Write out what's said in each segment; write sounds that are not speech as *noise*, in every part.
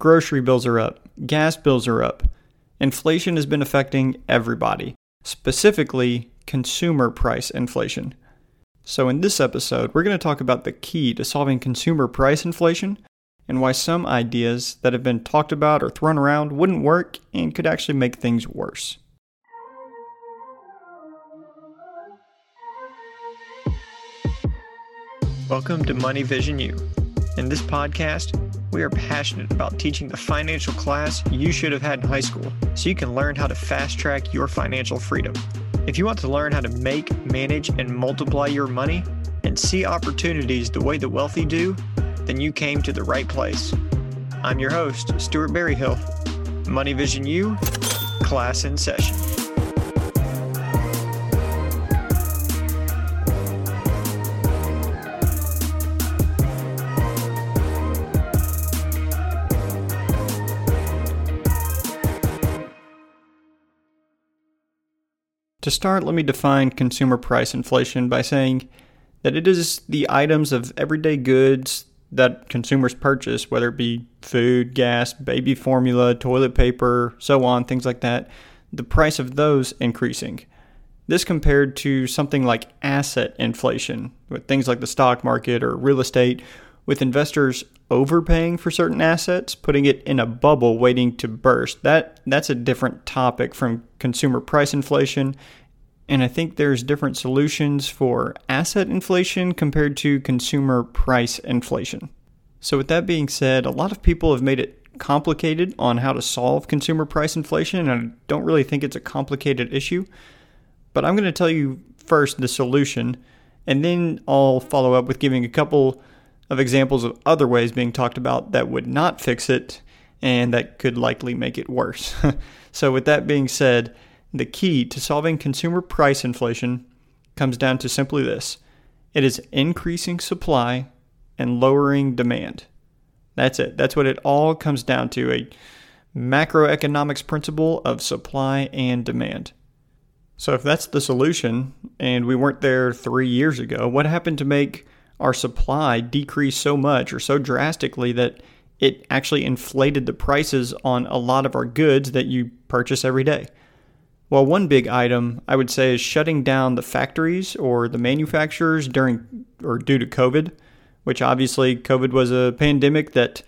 Grocery bills are up, gas bills are up. Inflation has been affecting everybody, specifically consumer price inflation. So, in this episode, we're going to talk about the key to solving consumer price inflation and why some ideas that have been talked about or thrown around wouldn't work and could actually make things worse. Welcome to Money Vision U. In this podcast, we are passionate about teaching the financial class you should have had in high school so you can learn how to fast track your financial freedom. If you want to learn how to make, manage, and multiply your money and see opportunities the way the wealthy do, then you came to the right place. I'm your host, Stuart Berryhill. Money Vision U, class in session. To start, let me define consumer price inflation by saying that it is the items of everyday goods that consumers purchase, whether it be food, gas, baby formula, toilet paper, so on, things like that, the price of those increasing. This compared to something like asset inflation, with things like the stock market or real estate, with investors overpaying for certain assets, putting it in a bubble waiting to burst. That that's a different topic from consumer price inflation and I think there's different solutions for asset inflation compared to consumer price inflation. So, with that being said, a lot of people have made it complicated on how to solve consumer price inflation, and I don't really think it's a complicated issue. But I'm going to tell you first the solution, and then I'll follow up with giving a couple of examples of other ways being talked about that would not fix it and that could likely make it worse. *laughs* so, with that being said, the key to solving consumer price inflation comes down to simply this it is increasing supply and lowering demand. That's it. That's what it all comes down to a macroeconomics principle of supply and demand. So, if that's the solution, and we weren't there three years ago, what happened to make our supply decreased so much or so drastically that it actually inflated the prices on a lot of our goods that you purchase every day? Well, one big item I would say is shutting down the factories or the manufacturers during or due to COVID, which obviously COVID was a pandemic that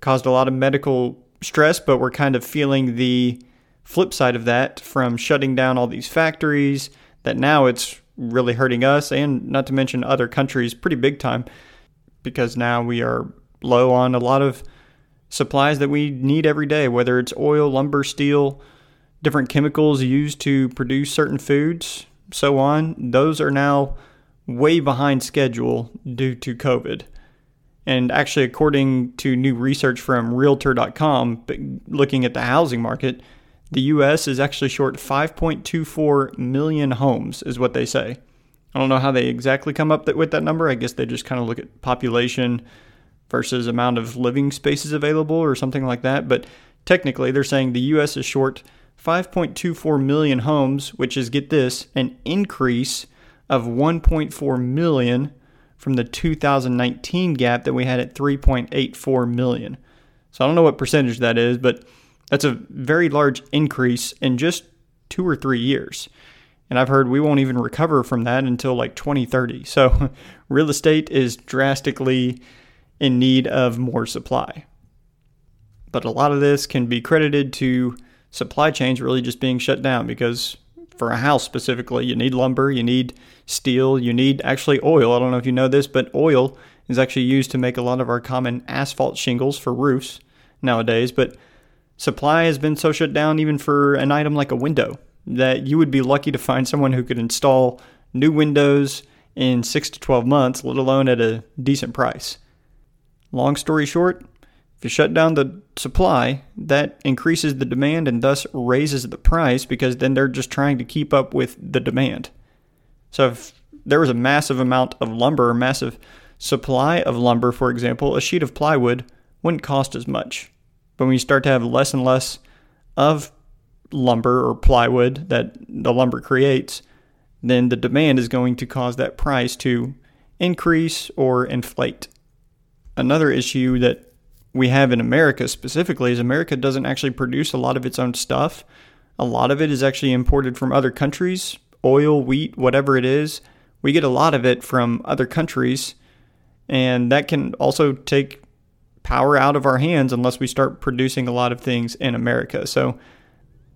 caused a lot of medical stress, but we're kind of feeling the flip side of that from shutting down all these factories that now it's really hurting us and not to mention other countries pretty big time because now we are low on a lot of supplies that we need every day, whether it's oil, lumber, steel, different chemicals used to produce certain foods, so on, those are now way behind schedule due to COVID. And actually, according to new research from Realtor.com, looking at the housing market, the U.S. is actually short 5.24 million homes, is what they say. I don't know how they exactly come up with that number. I guess they just kind of look at population versus amount of living spaces available or something like that. But technically, they're saying the U.S. is short 5.24 million homes, which is, get this, an increase of 1.4 million from the 2019 gap that we had at 3.84 million. So I don't know what percentage that is, but that's a very large increase in just two or three years. And I've heard we won't even recover from that until like 2030. So *laughs* real estate is drastically in need of more supply. But a lot of this can be credited to supply chains really just being shut down because for a house specifically, you need lumber, you need steel, you need actually oil. I don't know if you know this, but oil is actually used to make a lot of our common asphalt shingles for roofs nowadays. But supply has been so shut down even for an item like a window that you would be lucky to find someone who could install new windows in 6 to 12 months, let alone at a decent price. Long story short, if you shut down the supply, that increases the demand and thus raises the price because then they're just trying to keep up with the demand. So if there was a massive amount of lumber, a massive supply of lumber, for example, a sheet of plywood wouldn't cost as much. But when you start to have less and less of lumber or plywood that the lumber creates, then the demand is going to cause that price to increase or inflate. Another issue that we have in America specifically is America doesn't actually produce a lot of its own stuff. A lot of it is actually imported from other countries, oil, wheat, whatever it is. We get a lot of it from other countries, and that can also take power out of our hands unless we start producing a lot of things in America. So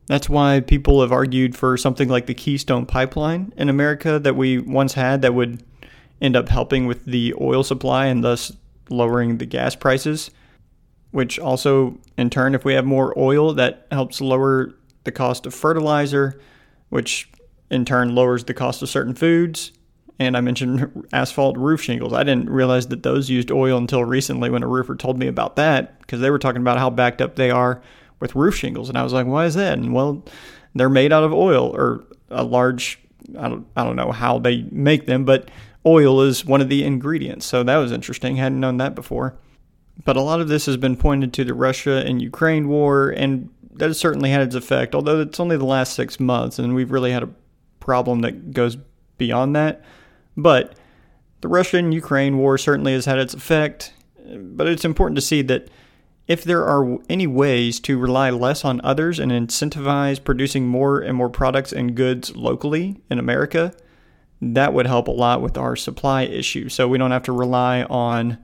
that's why people have argued for something like the Keystone Pipeline in America that we once had that would end up helping with the oil supply and thus lowering the gas prices, which also, in turn, if we have more oil, that helps lower the cost of fertilizer, which in turn lowers the cost of certain foods. And I mentioned asphalt roof shingles. I didn't realize that those used oil until recently when a roofer told me about that because they were talking about how backed up they are with roof shingles. And I was like, why is that? And well, they're made out of oil or a large, I don't, I don't know how they make them, but oil is one of the ingredients. So that was interesting. Hadn't known that before. But a lot of this has been pointed to the Russia and Ukraine war, and that has certainly had its effect, although it's only the last six months, and we've really had a problem that goes beyond that. But the Russian Ukraine war certainly has had its effect, but it's important to see that if there are any ways to rely less on others and incentivize producing more and more products and goods locally in America, that would help a lot with our supply issue. So we don't have to rely on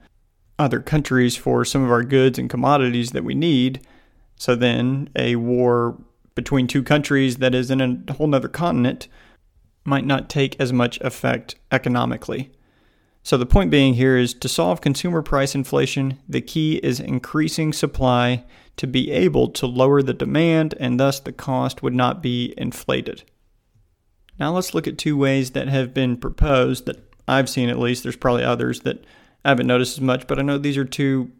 other countries for some of our goods and commodities that we need. So then a war between two countries that is in a whole other continent might not take as much effect economically. So the point being here is to solve consumer price inflation, the key is increasing supply to be able to lower the demand and thus the cost would not be inflated. Now let's look at two ways that have been proposed that I've seen at least. There's probably others that I haven't noticed as much, but I know these are two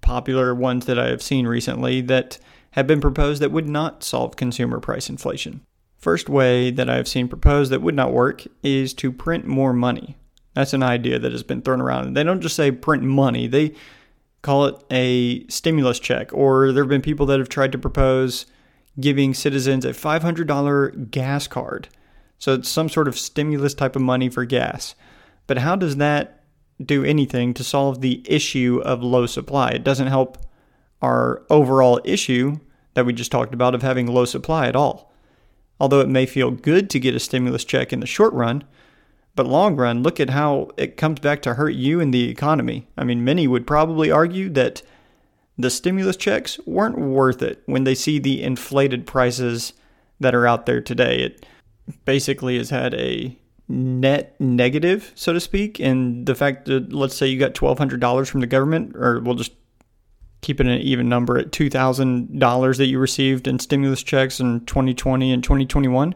popular ones that I have seen recently that have been proposed that would not solve consumer price inflation. First way that I've seen proposed that would not work is to print more money. That's an idea that has been thrown around. They don't just say print money, they call it a stimulus check. Or there have been people that have tried to propose giving citizens a $500 gas card. So it's some sort of stimulus type of money for gas. But how does that do anything to solve the issue of low supply? It doesn't help our overall issue that we just talked about of having low supply at all. Although it may feel good to get a stimulus check in the short run, but long run, look at how it comes back to hurt you and the economy. I mean, many would probably argue that the stimulus checks weren't worth it when they see the inflated prices that are out there today. It basically has had a net negative, so to speak, and the fact that let's say you got twelve hundred dollars from the government, or we'll just keep it an even number at two thousand dollars that you received in stimulus checks in 2020 and 2021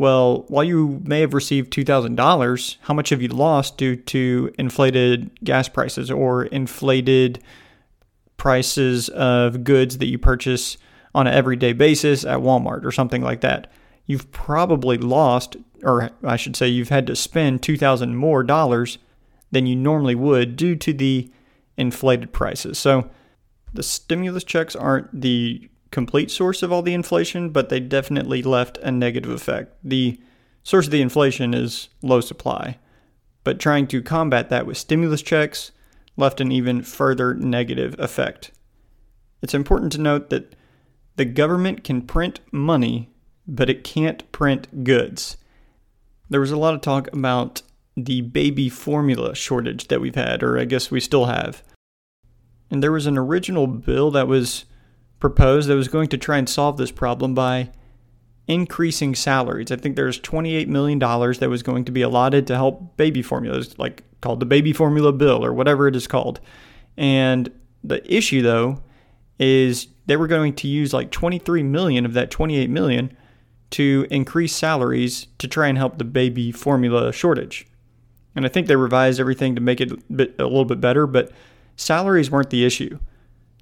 well, while you may have received $2,000, how much have you lost due to inflated gas prices or inflated prices of goods that you purchase on an everyday basis at Walmart or something like that? You've probably lost, or I should say, you've had to spend 2000 more dollars than you normally would due to the inflated prices. So the stimulus checks aren't the complete source of all the inflation, but they definitely left a negative effect. The source of the inflation is low supply, but trying to combat that with stimulus checks left an even further negative effect. It's important to note that the government can print money, but it can't print goods. There was a lot of talk about the baby formula shortage that we've had, or I guess we still have. And there was an original bill that was proposed that was going to try and solve this problem by increasing salaries. I think there's $28 million that was going to be allotted to help baby formulas, like called the baby formula bill or whatever it is called. And the issue though is they were going to use like 23 million of that 28 million to increase salaries to try and help the baby formula shortage. And I think they revised everything to make it a, a little bit better, but salaries weren't the issue.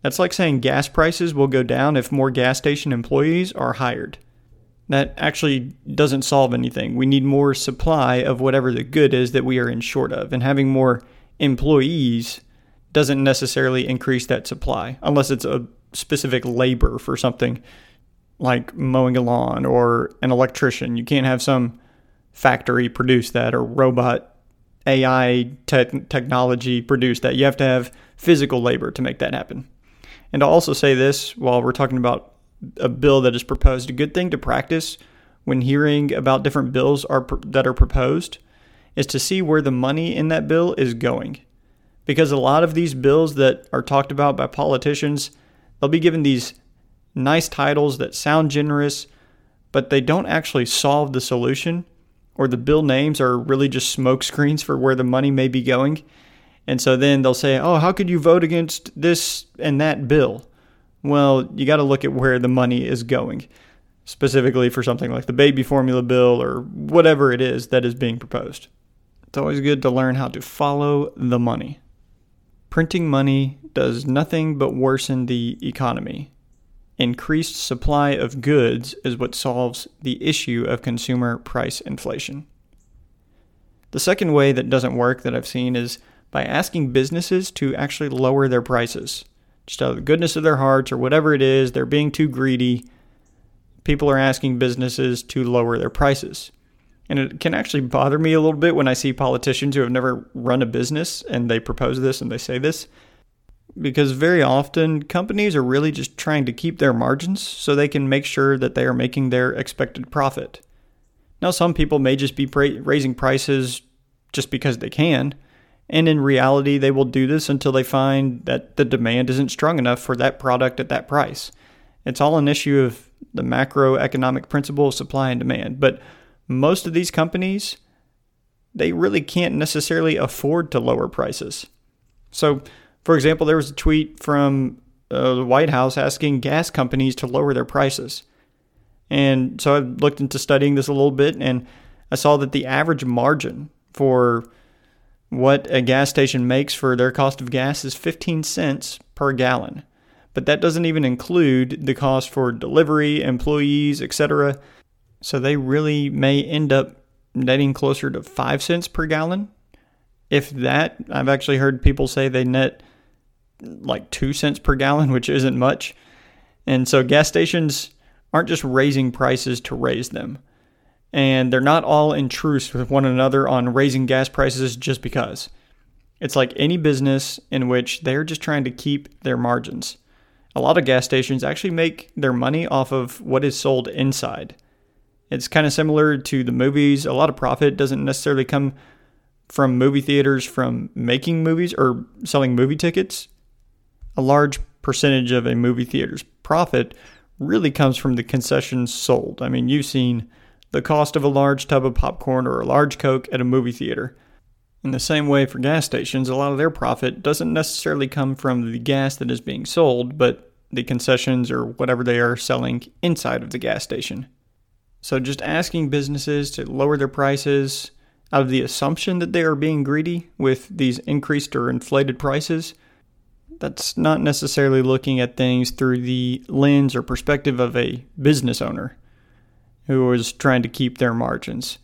That's like saying gas prices will go down if more gas station employees are hired. That actually doesn't solve anything. We need more supply of whatever the good is that we are in short of. And having more employees doesn't necessarily increase that supply unless it's a specific labor for something like mowing a lawn or an electrician. You can't have some factory produce that or robot AI te- technology produce that. You have to have physical labor to make that happen. And I'll also say this while we're talking about a bill that is proposed, a good thing to practice when hearing about different bills are that are proposed is to see where the money in that bill is going. Because a lot of these bills that are talked about by politicians, they'll be given these nice titles that sound generous, but they don't actually solve the solution, or the bill names are really just smoke screens for where the money may be going. And so then they'll say, oh, how could you vote against this and that bill? Well, you got to look at where the money is going, specifically for something like the baby formula bill or whatever it is that is being proposed. It's always good to learn how to follow the money. Printing money does nothing but worsen the economy. Increased supply of goods is what solves the issue of consumer price inflation. The second way that doesn't work that I've seen is by asking businesses to actually lower their prices. Just out of the goodness of their hearts or whatever it is, they're being too greedy. People are asking businesses to lower their prices. And it can actually bother me a little bit when I see politicians who have never run a business and they propose this and they say this. Because very often companies are really just trying to keep their margins so they can make sure that they are making their expected profit. Now, some people may just be raising prices just because they can, and in reality, they will do this until they find that the demand isn't strong enough for that product at that price. It's all an issue of the macroeconomic principle of supply and demand. But most of these companies, they really can't necessarily afford to lower prices. So, for example, there was a tweet from uh, the White House asking gas companies to lower their prices. And so I looked into studying this a little bit and I saw that the average margin for what a gas station makes for their cost of gas is 15 cents per gallon. But that doesn't even include the cost for delivery, employees, etc. So they really may end up netting closer to 5 cents per gallon. If that, I've actually heard people say they net like 2 cents per gallon, *laughs* which isn't much. And so gas stations aren't just raising prices to raise them and they're not all in truce with one another on raising gas prices just because. It's like any business in which they're just trying to keep their margins. A lot of gas stations actually make their money off of what is sold inside. It's kind of similar to the movies. A lot of profit doesn't necessarily come from movie theaters from making movies or selling movie tickets. A large percentage of a movie theater's profit really comes from the concessions sold. I mean, you've seen the cost of a large tub of popcorn or a large Coke at a movie theater. In the same way, for gas stations, a lot of their profit doesn't necessarily come from the gas that is being sold, but the concessions or whatever they are selling inside of the gas station. So, just asking businesses to lower their prices out of the assumption that they are being greedy with these increased or inflated prices, that's not necessarily looking at things through the lens or perspective of a business owner who is trying to keep their margins.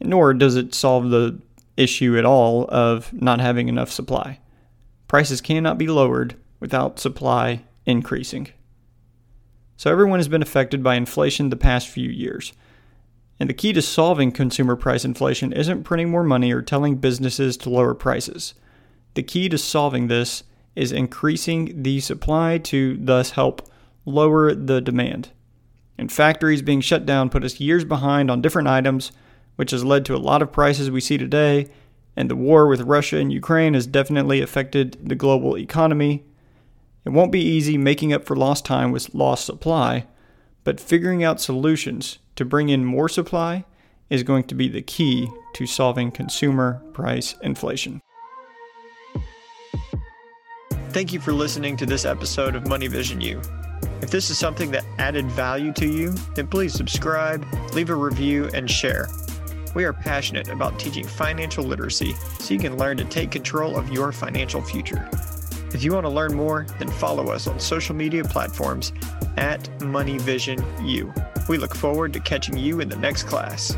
Nor does it solve the issue at all of not having enough supply. Prices cannot be lowered without supply increasing. So everyone has been affected by inflation the past few years. And the key to solving consumer price inflation isn't printing more money or telling businesses to lower prices. The key to solving this is increasing the supply to thus help lower the demand and factories being shut down put us years behind on different items, which has led to a lot of prices we see today. And the war with Russia and Ukraine has definitely affected the global economy. It won't be easy making up for lost time with lost supply, but figuring out solutions to bring in more supply is going to be the key to solving consumer price inflation. Thank you for listening to this episode of Money Vision U. If this is something that added value to you, then please subscribe, leave a review, and share. We are passionate about teaching financial literacy so you can learn to take control of your financial future. If you want to learn more, then follow us on social media platforms at MoneyVisionU. We look forward to catching you in the next class.